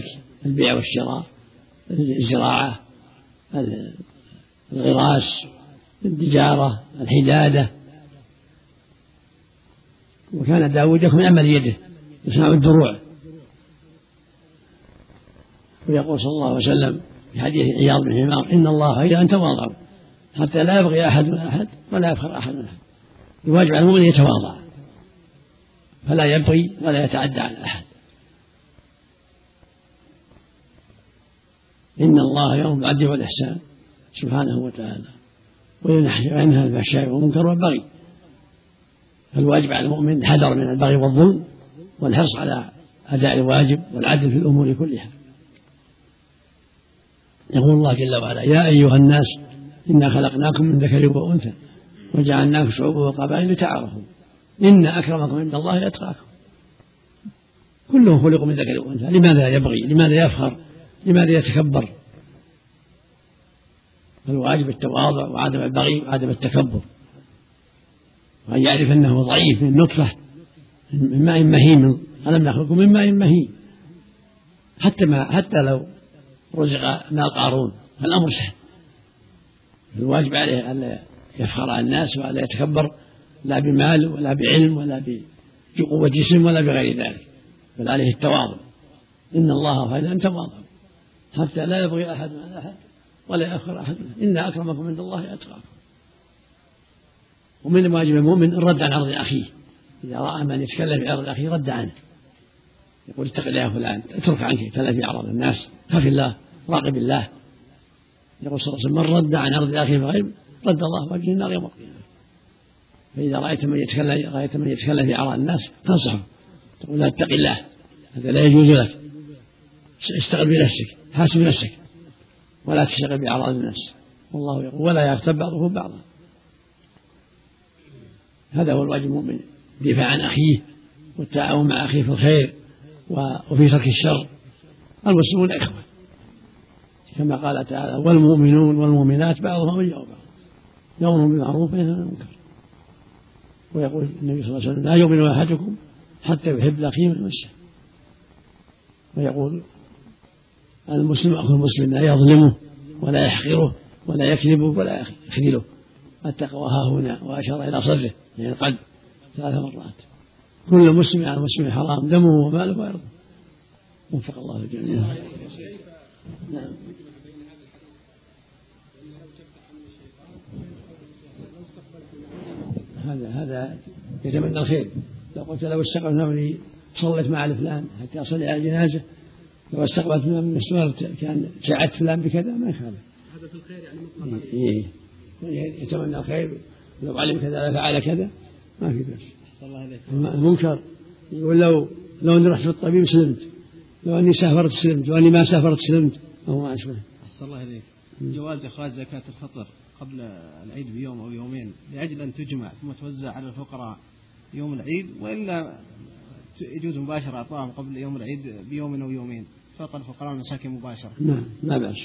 كذلك البيع والشراء الزراعة الغراس التجارة الحدادة. وكان داود يكون عمل يده يصنع الدروع. ويقول صلى الله عليه وسلم في حديث عياض بن حمار إن الله إذا أن تواضعوا حتى لا يبغي أحد من أحد ولا يفخر أحد من أحد. الواجب على المؤمن يتواضع فلا يبغي ولا يتعدى على أحد. إن الله يأمر بالعدل والإحسان سبحانه وتعالى. عنها الفحشاء والمنكر والبغي. فالواجب على المؤمن الحذر من البغي والظلم والحرص على أداء الواجب والعدل في الأمور كلها. يقول الله جل وعلا يا أيها الناس إنا خلقناكم من ذكر وأنثى وجعلناكم شعوبا وقبائل لتعارفوا. إن أكرمكم عند الله أتقاكم. كلهم خلقوا من ذكر وأنثى. لماذا يبغي؟ لماذا يفخر؟ لماذا يتكبر؟ فالواجب التواضع وعدم البغي وعدم التكبر. وأن يعرف أنه ضعيف من نطفة من ماء مهين ألم نخلقكم من ماء مهين؟ حتى ما حتى لو رزق مال قارون فالأمر سهل. الواجب عليه ألا يفخر على الناس ولا يتكبر لا بمال ولا بعلم ولا بقوة جسم ولا بغير ذلك بل عليه التواضع. إن الله فإذا أن تواضعوا حتى لا يبغي أحد على أحد ولا يفخر أحد. إن أكرمكم عند الله أتقاكم. ومن واجب المؤمن الرد عن عرض أخيه. إذا رأى من يتكلم في عرض أخيه رد عنه. يقول اتق الله يا فلان اترك عنك تلف في أعراض الناس خاف الله راقب الله. يقول صلى الله عليه وسلم من رد عن عرض أخيه بغيب رد الله وجه النار يوم القيامة. فإذا رأيت من يتكلم رأيت من يتكلم في أعراض الناس تنصحه تقول لا اتق الله. هذا لا يجوز لك. اشتغل بنفسك حاسب نفسك ولا تشتغل بأعراض الناس والله يقول ولا يغتب بعضهم بعضا. هذا هو الواجب المؤمن. الدفاع عن أخيه والتعاون مع أخيه في الخير وفي ترك الشر. المسلمون إخوة. كما قال تعالى والمؤمنون والمؤمنات بعضهم أولياء بعض يأمرهم بالمعروف وينهى عن المنكر. ويقول النبي صلى الله عليه وسلم لا يؤمن أحدكم حتى يحب لأخيه من نفسه ويقول المسلم أخو المسلم لا يظلمه ولا يحقره ولا يكذبه ولا يخذله. التقوى ها هنا وأشار إلى صدره يعني القلب ثلاث مرات. كل مسلم على مسلم حرام دمه وماله وعرضه وفق الله الجميع. نعم. هذا هذا يتمنى الخير. لو قلت لو استقبلت نفسي صليت مع فلان حتى أصلي على الجنازة. لو استقبلت من السؤال كان ساعدت فلان بكذا ما يخالف. هذا في الخير يعني مطلقا إيه. يتمنى الخير. لو علم كذا لفعل كذا ما في بأس. المنكر يقول لو لو أني رحت للطبيب سلمت. لو أني سافرت سلمت. لو أني ما سافرت سلمت. أو ما أشبه. احسن الله اليك. جواز إخراج زكاة الفطر قبل العيد بيوم أو يومين لأجل أن تجمع ثم توزع على الفقراء يوم العيد وإلا يجوز مباشرة اعطائهم قبل يوم العيد بيوم أو يومين. تعطى الفقراء والمساكين مباشرة. نعم لا بأس.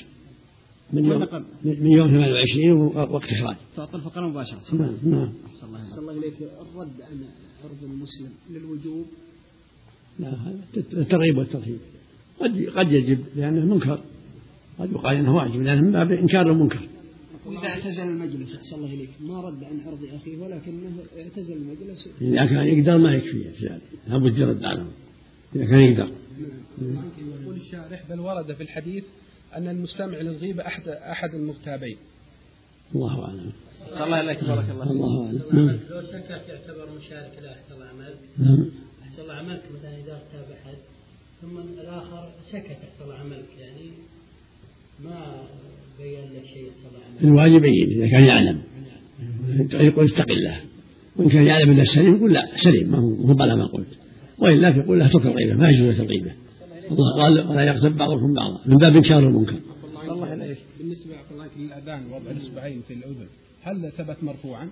من يوم من يوم 28 وقت إخراج. تعطى الفقراء مباشرة. نعم نعم. أحسن الله إليك الرد عن عرض المسلم للوجوب. لا الترغيب والترهيب. قد قد يجب لأنه منكر. قد يقال إنه واجب لأنه من باب إنكار المنكر. وإذا اعتزل المجلس أحسن الله إليك ما رد عن عرض أخيه ولكنه اعتزل المجلس إذا كان يقدر ما يكفي لابد يرد عنه إذا كان يقدر يقول الشارح بل ورد في الحديث أن المستمع للغيبة أحد أحد المغتابين. الله أعلم. صلى الله عليك. بارك الله الله أعلم. نعم. لو سكت يعتبر مشارك له أحسن الله عملك. نعم. أحسن الله عملك مثلا إذا اغتاب أحد. ثم الآخر سكت أحسن الله عملك. يعني ما بين له شيء أحسن الله عملك؟ الواجب يبين إذا كان يعلم. يقول اتق الله. وإن كان يعلم أنه سليم يقول لا سليم ما هو على ما قلت. وإلا فيقول له اترك الغيبة ما يجوز الغيبة. الله قال ولا يغتب بعضكم بعضا. من باب إنكار المنكر. الله عليك بالنسبة للأذان وضع الإصبعين في الأذن هل ثبت مرفوعا؟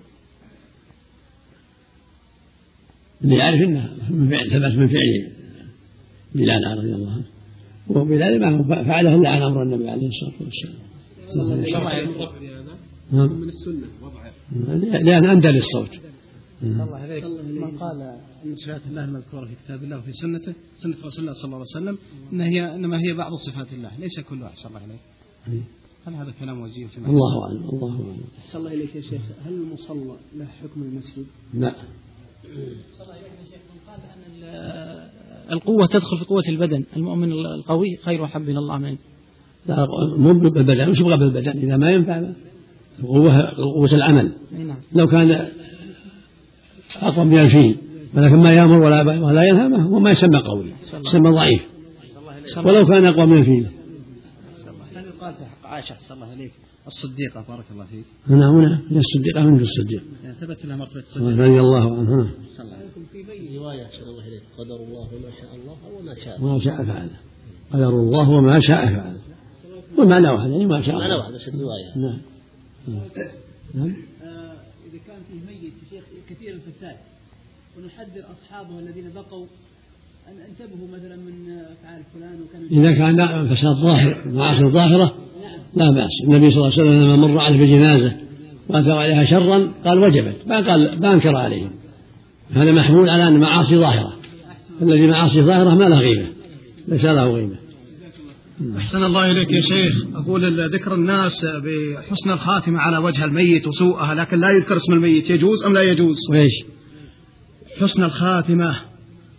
اللي يعرف إنه من فعل ثبت من فعل بلال رضي الله عنه. وبلال ما فعله إلا عن أمر النبي عليه الصلاة والسلام. نعم. من السنة وضعه. لأن أندى للصوت الله عليك. من قال إن صفات الله المذكوره في كتاب الله وفي سنته سنة رسول الله صلى الله عليه وسلم ان هي إنما هي بعض صفات الله ليس كلها احسن الله عليك هل هذا كلام وجيه في الله أعلم الله أعلم. أحسن الله إليك يا شيخ. هل المصلى له حكم المسجد؟ لا. قال أن القوة تدخل في قوة البدن المؤمن القوي خير وحب إلى الله منه لا مو بالبدن وش يبغى بالبدن إذا ما ينفع قوة قوة العمل. نعم. لو كان أقوى من الفيل ولكن ما يأمر ولا ولا ينهى وما يسمى قوي يسمى ضعيف. ولو كان أقوى من الفيل هل يقال في حق عائشة أحسن الله عليك الصديقة بارك الله فيك؟ نعم نعم هي الصديقة من الصديق. يعني ثبت لها مرتبة الصديقة رضي الله عنها رواية أحسن الله إليك قدر الله وما شاء الله وما شاء. ما شاء فعل. قدر الله وما شاء فعل. والمعنى واحد يعني ما شاء الله. معنى واحد بس الرواية نعم. نعم إذا كان فيه ميت شيخ كثير الفساد. ونحذر أصحابه الذين بقوا أن انتبهوا مثلا من أفعال فلان وكان إذا كان فساد ظاهر معاصي ظاهرة لا بأس. النبي صلى الله عليه وسلم لما مر عليه بجنازة وأتوا عليها شرا قال وجبت ما قال ما أنكر عليهم. هذا محمول على أن معاصي ظاهرة. الذي معاصي ظاهرة ما له غيبة ليس له غيبة أحسن الله إليك يا شيخ. أقول ذكر الناس بحسن الخاتمة على وجه الميت وسوءها لكن لا يذكر اسم الميت. يجوز أم لا يجوز؟ وإيش حسن الخاتمة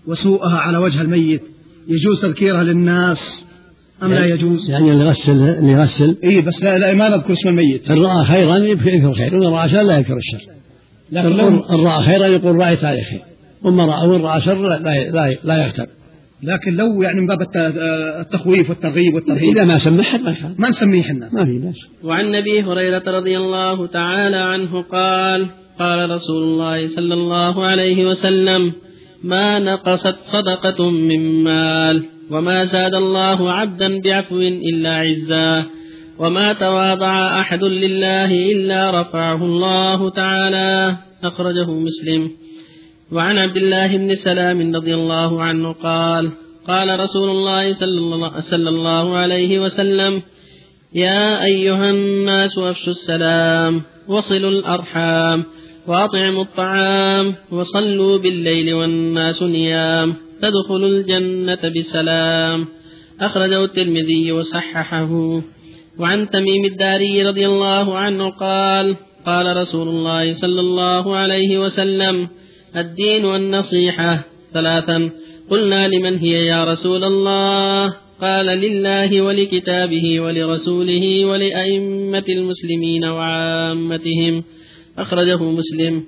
وسوءها على وجه الميت. يجوز تذكيرها للناس أم لا يجوز؟ يعني اللي يغسل اللي يغسل إيه بس لا, لا ما نذكر اسم الميت. إن رأى خيرا يذكر الخير. وإن رأى شر لا يذكر الشر. لكن إن رأى خيرا يقول رأيت عليه خير وما رأى وإن رأى شر لا لا لا, لا يغتب لكن لو يعني من باب الت- التخويف والترغيب والترهيب إذا ما سمحت ما يخالف. ما نسميه حنا ما في بأس. وعن أبي هريرة رضي الله تعالى عنه قال قال رسول الله صلى الله عليه وسلم ما نقصت صدقة من مال وما زاد الله عبدا بعفو إلا عزا وما تواضع أحد لله إلا رفعه الله تعالى. أخرجه مسلم. وعن عبد الله بن سلام رضي الله عنه قال قال رسول الله صلى الله, عليه وسلم يا أيها الناس أفشوا السلام وصلوا الأرحام وأطعموا الطعام وصلوا بالليل والناس نيام تدخلوا الجنة بسلام. أخرجه الترمذي وصححه. وعن تميم الداري رضي الله عنه قال قال رسول الله صلى الله عليه وسلم الدين والنصيحة. ثلاثا قلنا لمن هي يا رسول الله؟ قال لله ولكتابه ولرسوله ولأئمة المسلمين وعامتهم. أخرجه مسلم.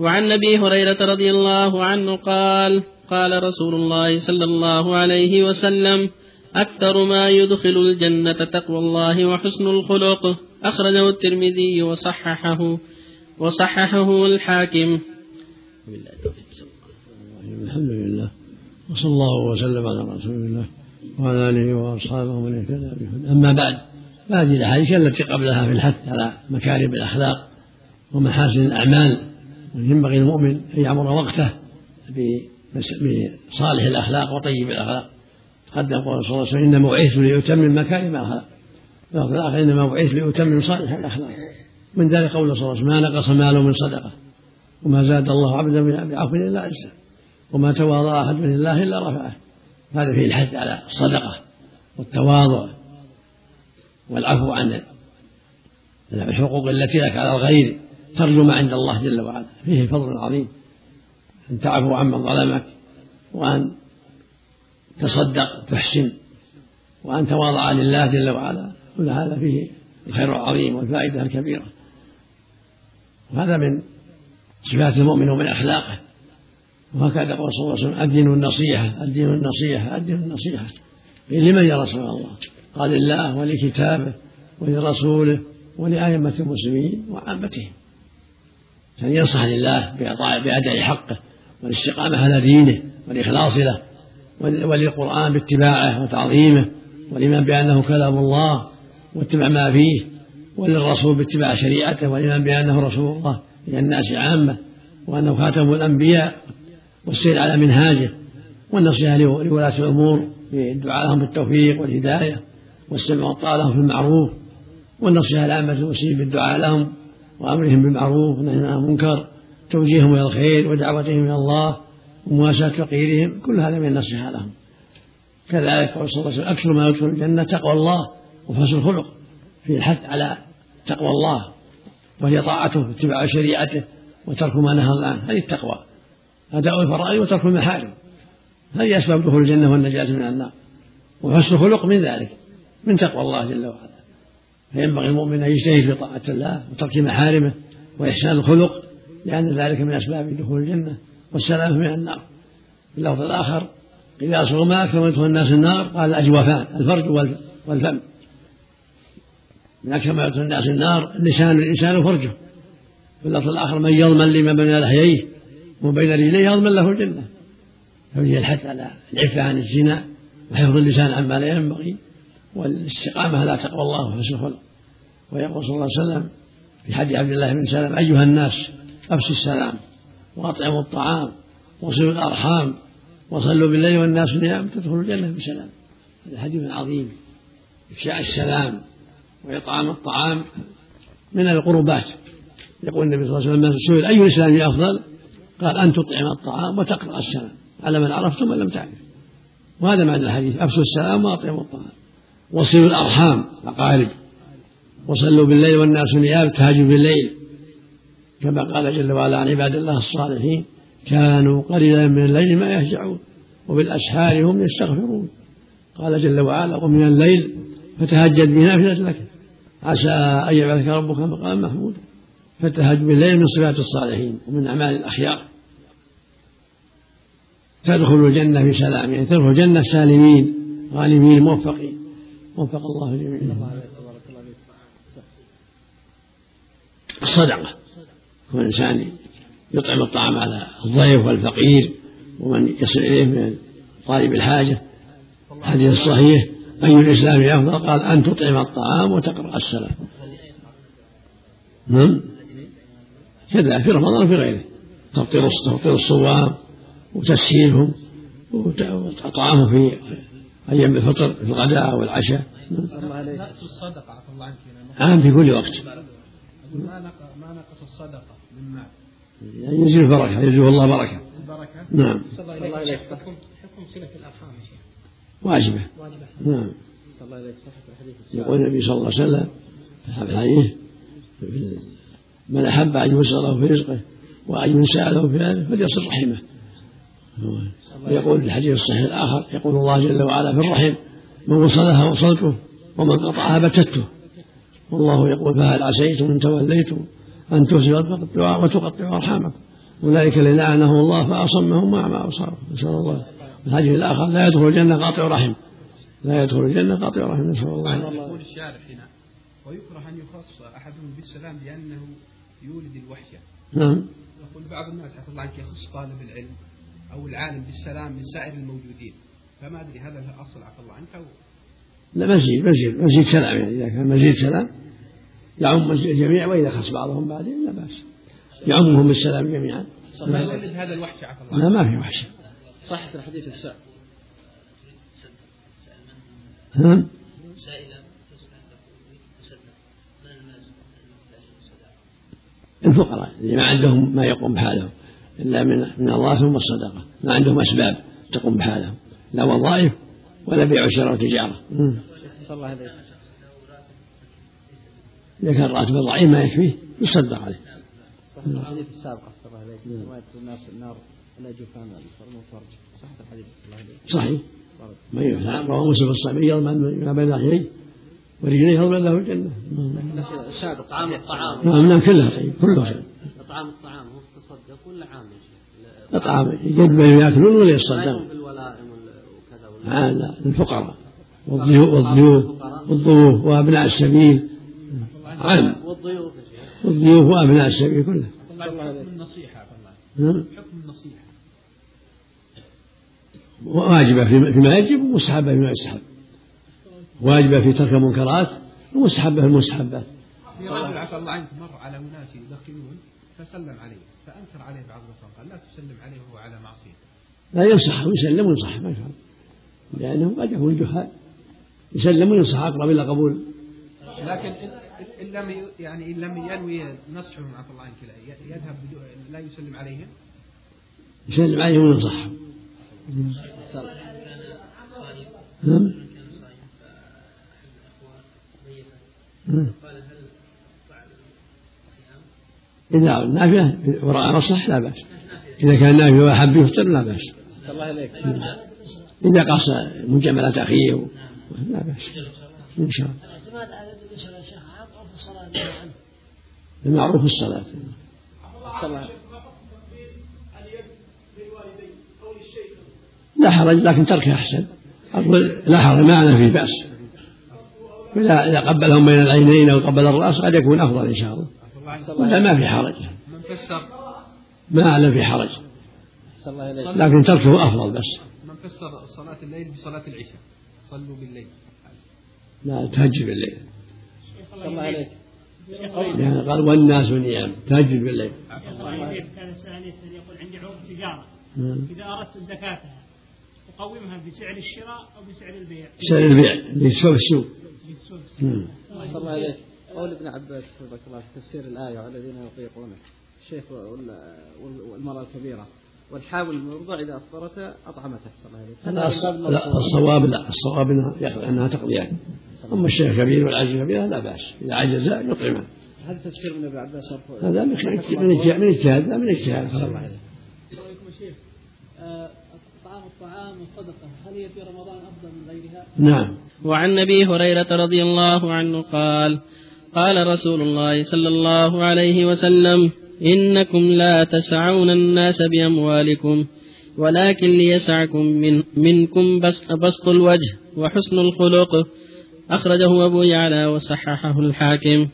وعن أبي هريرة رضي الله عنه قال قال رسول الله صلى الله عليه وسلم أكثر ما يدخل الجنة تقوى الله وحسن الخلق. أخرجه الترمذي وصححه وصححه الحاكم. الحمد لله. وصلى الله وسلم على رسول الله وعلى آله وأصحابه ومن اهتدى بهداه. أما بعد فهذه الأحاديث التي قبلها في الحث على مكارم الأخلاق ومحاسن الأعمال ينبغي المؤمن أن يعمر وقته بصالح الأخلاق وطيب الأخلاق. قد يقول صلى الله عليه وسلم إنما بعثت لأتمم مكارم الأخلاق. وفي الآخر إنما بعثت لأتمم صالح الأخلاق. من ذلك قوله صلى الله عليه وسلم ما نقص مال من صدقة. وما زاد الله عبدا بعفو إلا عزه وما تواضع أحد من الله إلا رفعه. هذا فيه الحث على الصدقة والتواضع والعفو عن الحقوق التي لك على الغير ترجو ما عند الله جل وعلا. فيه فضل عظيم. أن تعفو عمن ظلمك وأن تصدق تحسن وأن تواضع لله جل وعلا. كل هذا فيه الخير العظيم والفائدة الكبيرة. وهذا من صفات المؤمن ومن أخلاقه. وهكذا قال صلى الله عليه وسلم الدين النصيحة الدين النصيحة الدين النصيحة. لمن يا رسول الله؟ قال لله ولكتابه ولرسوله ولأئمة المسلمين وعامتهم. أن ينصح لله بأداء حقه والاستقامة على دينه والإخلاص له وللقرآن باتباعه وتعظيمه والإيمان بأنه كلام الله واتباع ما فيه وللرسول باتباع شريعته والإيمان بأنه رسول الله. إلى الناس عامة وأنه خاتم الأنبياء والسير على منهاجه والنصيحة لولاة الأمور بالدعاء لهم بالتوفيق والهداية والسمع والطاعة لهم في المعروف والنصيحة لعامة المسلمين بالدعاء لهم وأمرهم بالمعروف ونهي عن المنكر توجيههم إلى الخير ودعوتهم إلى الله ومواساة فقيرهم كل هذا من النصيحة لهم. كذلك قول صلى الله عليه وسلم أكثر ما يدخل الجنة تقوى الله وحسن الخلق في الحث على تقوى الله. وهي طاعته واتباع شريعته وترك ما نهى الله عنه. هذه التقوى. أداء الفرائض وترك المحارم. هذه أسباب دخول الجنة والنجاة من النار. وحسن الخلق من ذلك من تقوى الله جل وعلا. فينبغي المؤمن أن يجتهد في طاعة الله وترك محارمه وإحسان الخلق لأن ذلك من أسباب دخول الجنة والسلامة من النار. في اللفظ الآخر رسول ما أكثر من يدخل الناس النار قال الأجوفان الفرج والفم. من أكثر ما يدخل الناس النار لسان الإنسان وفرجه في الآخر من يضمن لما بين لحييه وبين رجليه يضمن له الجنة. ففيه الحث على العفة عن الزنا وحفظ اللسان عما لا ينبغي والاستقامة على تقوى الله وحسن الخلق ويقول صلى الله عليه وسلم في حديث عبد الله بن سلام أيها الناس أفشوا السلام وأطعموا الطعام وصلوا الأرحام وصلوا بالليل والناس نيام تدخلوا الجنة بسلام. هذا حديث عظيم إفشاء السلام. وإطعام الطعام من القربات. يقول النبي صلى الله عليه وسلم سئل أي الإسلام أفضل؟ قال أن تطعم الطعام وتقرأ السلام على من عرفت ومن لم تعرف. وهذا معنى الحديث أفشوا السلام وأطعموا الطعام. وصلوا الأرحام الأقارب وصلوا بالليل والناس نيام تهاجوا بالليل كما قال جل وعلا عن عباد الله الصالحين كانوا قليلا من الليل ما يهجعون وبالأسحار هم يستغفرون. قال جل وعلا ومن الليل فتهجد به نافلة لك. عسى أن يبعثك ربك مقام محمود فتهجد بالليل من صفات الصالحين ومن أعمال الأخيار. تدخل الجنة في سلام. يعني تدخل الجنة سالمين غالبين موفقين. وفق الله جميعا الصدقة كل إنسان يطعم الطعام على الضيف والفقير ومن يصل إليه من طالب الحاجة. الحديث الصحيح. أي الإسلام أفضل قال أن تطعم الطعام وتقرأ السلام نعم؟ كذا في رمضان وفي غيره. تفطير تفطير الصوام وتسهيلهم وإطعامه في أيام الفطر في الغداء والعشاء. نقص الصدقة عفى الله عنك عام في كل وقت. ما نقص الصدقة من مال يزيد البركة يزيد الله بركة البركة نعم الله حكم حكم صلة الأرحام يا شيخ. واجبة. نعم. يقول النبي صلى الله عليه وسلم في الحديث من أحب أن يوسع له في رزقه وأن ينسى له في ماله فليصل رحمه. ويقول في الحديث الصحيح الآخر يقول الله جل وعلا في الرحم من وصلها وصلته ومن قطعها بتته. والله يقول فهل عسيتم إن توليتم أن تفسدوا وتقطعوا أرحامكم؟ أولئك الذين لعنهم الله فأصمهم وأعمى أبصارهم نسأل الله الحديث الآخر لا يدخل الجنة قاطع رحم. لا يدخل الجنة قاطع رحم. نسأل الله يقول الشارح هنا ويكره أن يخص أحدهم بالسلام لأنه يولد الوحشة. نعم. يقول بعض الناس عفى الله عنك يخص طالب العلم أو العالم بالسلام من سائر الموجودين. فما أدري هذا الأصل عفى الله عنك أو لا مزيد مزيد مزيد سلام. يعني إذا كان مزيد سلام يعم الجميع وإذا خص بعضهم بعدين لا بأس. يعمهم بالسلام جميعا. ما يولد هذا الوحش عفى الله لا ما في وحش. صحة الحديث السابق نعم الفقراء اللي ما عندهم ما يقوم بحالهم إلا من من الله ثم الصدقة. ما عندهم أسباب تقوم بحالهم. لا وظائف ولا بيع وشراء وتجارة. الله عليه إذا كان راتبه ضعيف ما يكفيه يصدق عليه. صحة الحديث السابق صلى الله عليه رواية الناس النار. لا جفان الفرم والفرج صحة الحديث صلى الله عليه صحيح. من يفعل رواه مسلم الصحيح يضمن ما بين لحييه ورجليه يضمن له الجنة. السابق طعام الطعام. نعم نعم كلها طيب كلها خير طعام الطعام هو تصدق ولا عام يا شيخ؟ أطعام يجد بين يأكلون ولا لا يصدقون لا للفقراء والضيوف والضيوف والضيوف وأبناء السبيل. عام والضيوف يا شيخ. والضيوف وأبناء السبيل كلها. الله نعم. حكم النصيحة واجبة في- فيما يجب ومستحبة فيما يستحب. واجبة في ترك المنكرات ومستحبة في المستحبات. في رجل عفى الله عنك مر على أناس يدخنون فسلم عليه. فأنكر عليه بعض الأخوان قال لا تسلم عليه وهو على معصية. لا ينصح ويسلم وينصح ما يفعل لأنه قد يكون جهال. يسلم وينصح أقرب إلى قبول. لكن إن لم يعني إن لم ينوي نصحهم عفى الله عنك يذهب لا يسلم عليهم؟ يسلم عليهم وينصحهم. نعم؟ إذا نافلة وراء مصلحة لا بأس. إذا كان نافلة وأحب يفطر لا بأس. الله إذا قص مجاملة أخيه لا بأس. إن شاء الله. الاعتماد على النبي صلى الله عليه وسلم أو في الصلاه نهى عنه المعروف الصلاة صلى الله لا حرج لكن تركه أحسن. أقول لا حرج ما أنا فيه بأس. إذا إذا قبلهم بين العينين أو قبل الرأس قد يكون أفضل إن شاء الله. الله ولا ما في حرج. من فسر ما أعلم في حرج. الله لكن تركه أفضل بس. من فسر صلاة الليل بصلاة العشاء صلوا بالليل لا تهجد بالليل. صلى الله عليك يعني قال والناس نيام تهجد بالليل. كان السائل يسأل يقول عندي عروض تجارة. نعم. إذا أردت زكاتها أقومها بسعر الشراء أو بسعر البيع. سعر البيع اللي يسوى السوق. صلى الله عليك قول ابن عباس حفظك الله في تفسير الآية والذين يطيقونه. الشيخ وال- وال- والمرأة الكبيرة. والحامل المرضع إذا أفطرت أطعمته. صلى الله عليه وسلم. لا الص- لا الصواب لا. الصواب إنها تقضيان أما الشيخ كبير والعجز كبير لا بأس. إذا عجز يطعمه. هذا تفسير من ابن عباس هذا من اجتهاد من اجتهاد لا من اجتهاد. صلى الله عليه عليكم يا شيخ آه، الطعام والصدقه هل هي في رمضان أفضل من غيرها؟ نعم. وعن أبي هريرة رضي الله عنه قال قال رسول الله صلى الله عليه وسلم إنكم لا تسعون الناس بأموالكم ولكن ليسعكم من منكم بس بسط الوجه وحسن الخلق. أخرجه أبو يعلى وصححه الحاكم.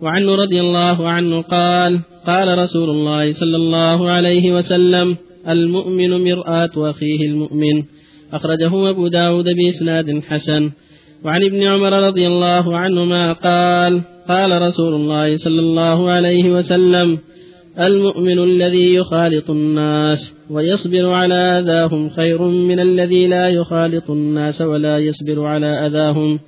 وعنه رضي الله عنه قال قال رسول الله صلى الله عليه وسلم المؤمن مرآة أخيه المؤمن. أخرجه أبو داود بإسناد حسن. وعن ابن عمر رضي الله عنهما قال قال رسول الله صلى الله عليه وسلم المؤمن الذي يخالط الناس ويصبر على أذاهم خير من الذي لا يخالط الناس ولا يصبر على أذاهم.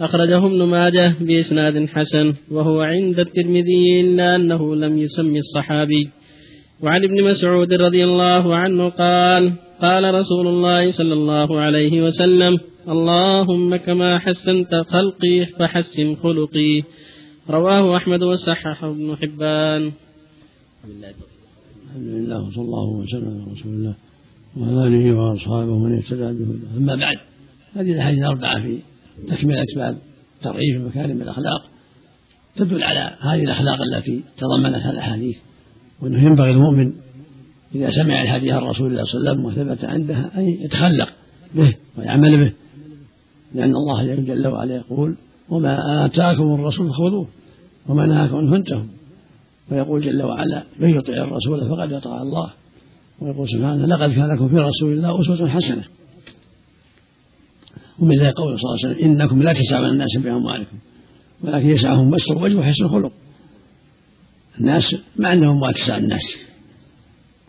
أخرجه ابن ماجه بإسناد حسن. وهو عند الترمذي إلا أنه لم يسمي الصحابي. وعن ابن مسعود رضي الله عنه قال قال رسول الله صلى الله عليه وسلم اللهم كما حسنت خلقي فحسن خلقي. رواه أحمد وصححه ابن حبان. الحمد لله وصلى الله وسلم على رسول الله وعلى آله وأصحابه ومن اهتدى بهداه أما بعد هذه الأحاديث الأربعة في تكمله أسباب ترغيب مكارم الأخلاق تدل على هذه الأخلاق التي تضمنتها الأحاديث. وأنه ينبغي المؤمن إذا سمع الحديث عن رسول الله صلى الله عليه وسلم وثبت عندها أن يتخلق به ويعمل به لأن الله جل وعلا يقول وما آتاكم الرسول خذوه وما نهاكم عنه فانتهوا. ويقول جل وعلا من يطع الرسول فقد أطاع الله. ويقول سبحانه لقد كان لكم في رسول الله أسوة حسنة. ومن ذلك قول صلى الله عليه وسلم إنكم لا تسعون الناس بأموالكم ولكن يسعهم بسط الوجه وحسن الخلق. الناس عندهم اموال تسع الناس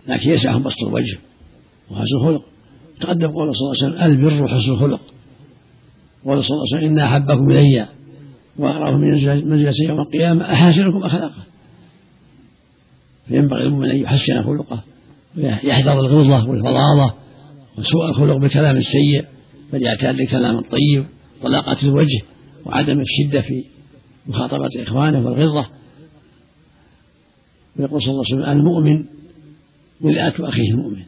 لكن يسعهم بسط الوجه وحسن الخلق. تقدم قول صلى الله عليه وسلم البر حسن الخلق. قول صلى الله عليه وسلم إن أحبكم إلي واقربكم من منزلة يوم القيامة احاسنكم اخلاقا فينبغي المؤمن أن يحسن خلقه ويحذر الغلظة والفظاظه وسوء الخلق بالكلام السيء بل يعتاد الكلام الطيب طلاقة الوجه وعدم الشدة في مخاطبة إخوانه والغلظة. ويقول صلى الله عليه وسلم المؤمن مرآة أخيه المؤمن.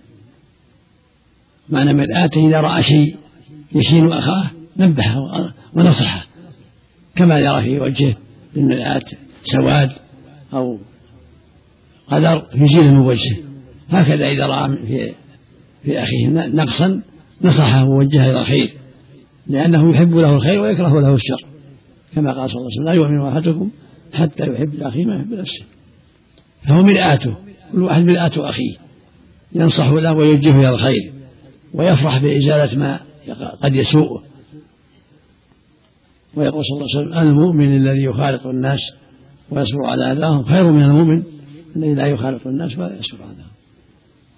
معنى مرآة إذا رأى شيء يشين أخاه نبهه ونصحه. كما يرى في وجهه بالمرآة سواد أو قدر يزيل من وجهه. هكذا إذا رأى في في أخيه نقصا نصحه ووجهه إلى الخير لأنه يحب له الخير ويكره له الشر. كما قال صلى الله عليه وسلم لا يؤمن أحدكم حتى يحب لأخيه ما يحب نفسه. فهو مرآته كل واحد مرآة أخيه. ينصح له ويوجهه إلى الخير ويفرح بإزالة ما قد يسوءه. ويقول صلى الله عليه وسلم المؤمن الذي يخالط الناس ويصبر على أذاهم خير من المؤمن الذي لا يخالط الناس ولا يصبر على أذاهم.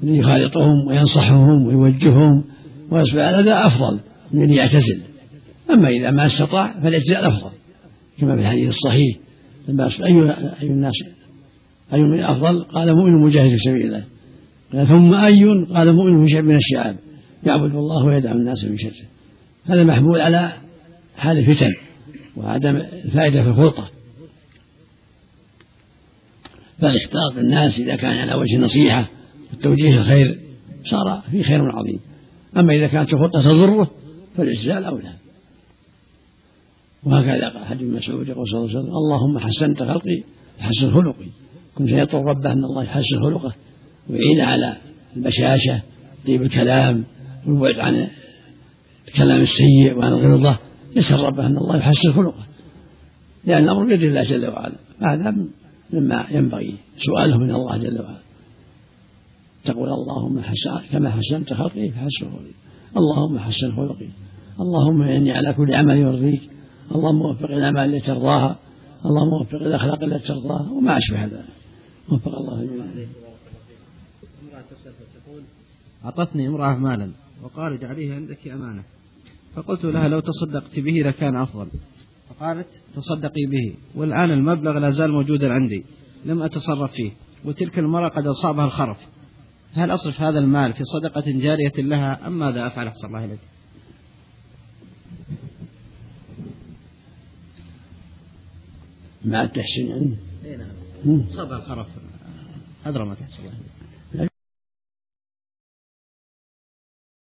الذي يخالطهم وينصحهم ويوجههم ويصبر على ذا أفضل من أن يعتزل. أما إذا ما استطاع فالإعتزال أفضل كما في الحديث الصحيح. لما أي أي الناس أي من أفضل قال مؤمن مجاهد في سبيل الله. قال ثم أي قال مؤمن في من الشعاب. يعبد الله ويدعو الناس من شره هذا محمول على حال الفتن وعدم الفائدة في الخلطة. فالاختلاط بالناس إذا كان على وجه النصيحة والتوجيه الخير صار في خير عظيم. أما إذا كانت الخلطة تضره فالإعتزال أولى. وهكذا قال حديث مسعود يقول صلى الله عليه وسلم اللهم حسنت خلقي فحسن خلقي. كنت يطلب ربه أن الله يحسن خلقه ويعين على البشاشة طيب الكلام والبعد عن الكلام السيء وعن الغلظة. يسأل ربه أن الله يحسن خلقه. لأن الأمر بيد الله جل وعلا. هذا مما ينبغي. سؤاله من الله جل وعلا. تقول اللهم حسن كما حسنت خلقي فحسن خلقي. اللهم حسن خلقي. اللهم إني على كل عمل يرضيك. اللهم وفق الأعمال التي ترضاها. اللهم وفق الأخلاق التي ترضاها. وما أشبه ذلك. وفق الله الجميع أعطتني امرأة مالا وقال اجعليه عندك أمانة. فقلت لها لو تصدقت به لكان أفضل. فقالت تصدقي به. والآن المبلغ لا زال موجودا عندي. لم أتصرف فيه. وتلك المرأة قد أصابها الخرف. هل أصرف هذا المال في صدقة جارية لها أم ماذا أفعل؟ أحسن الله إليك. مع التحسين يعني أصابها الخرف. أدرى ما الله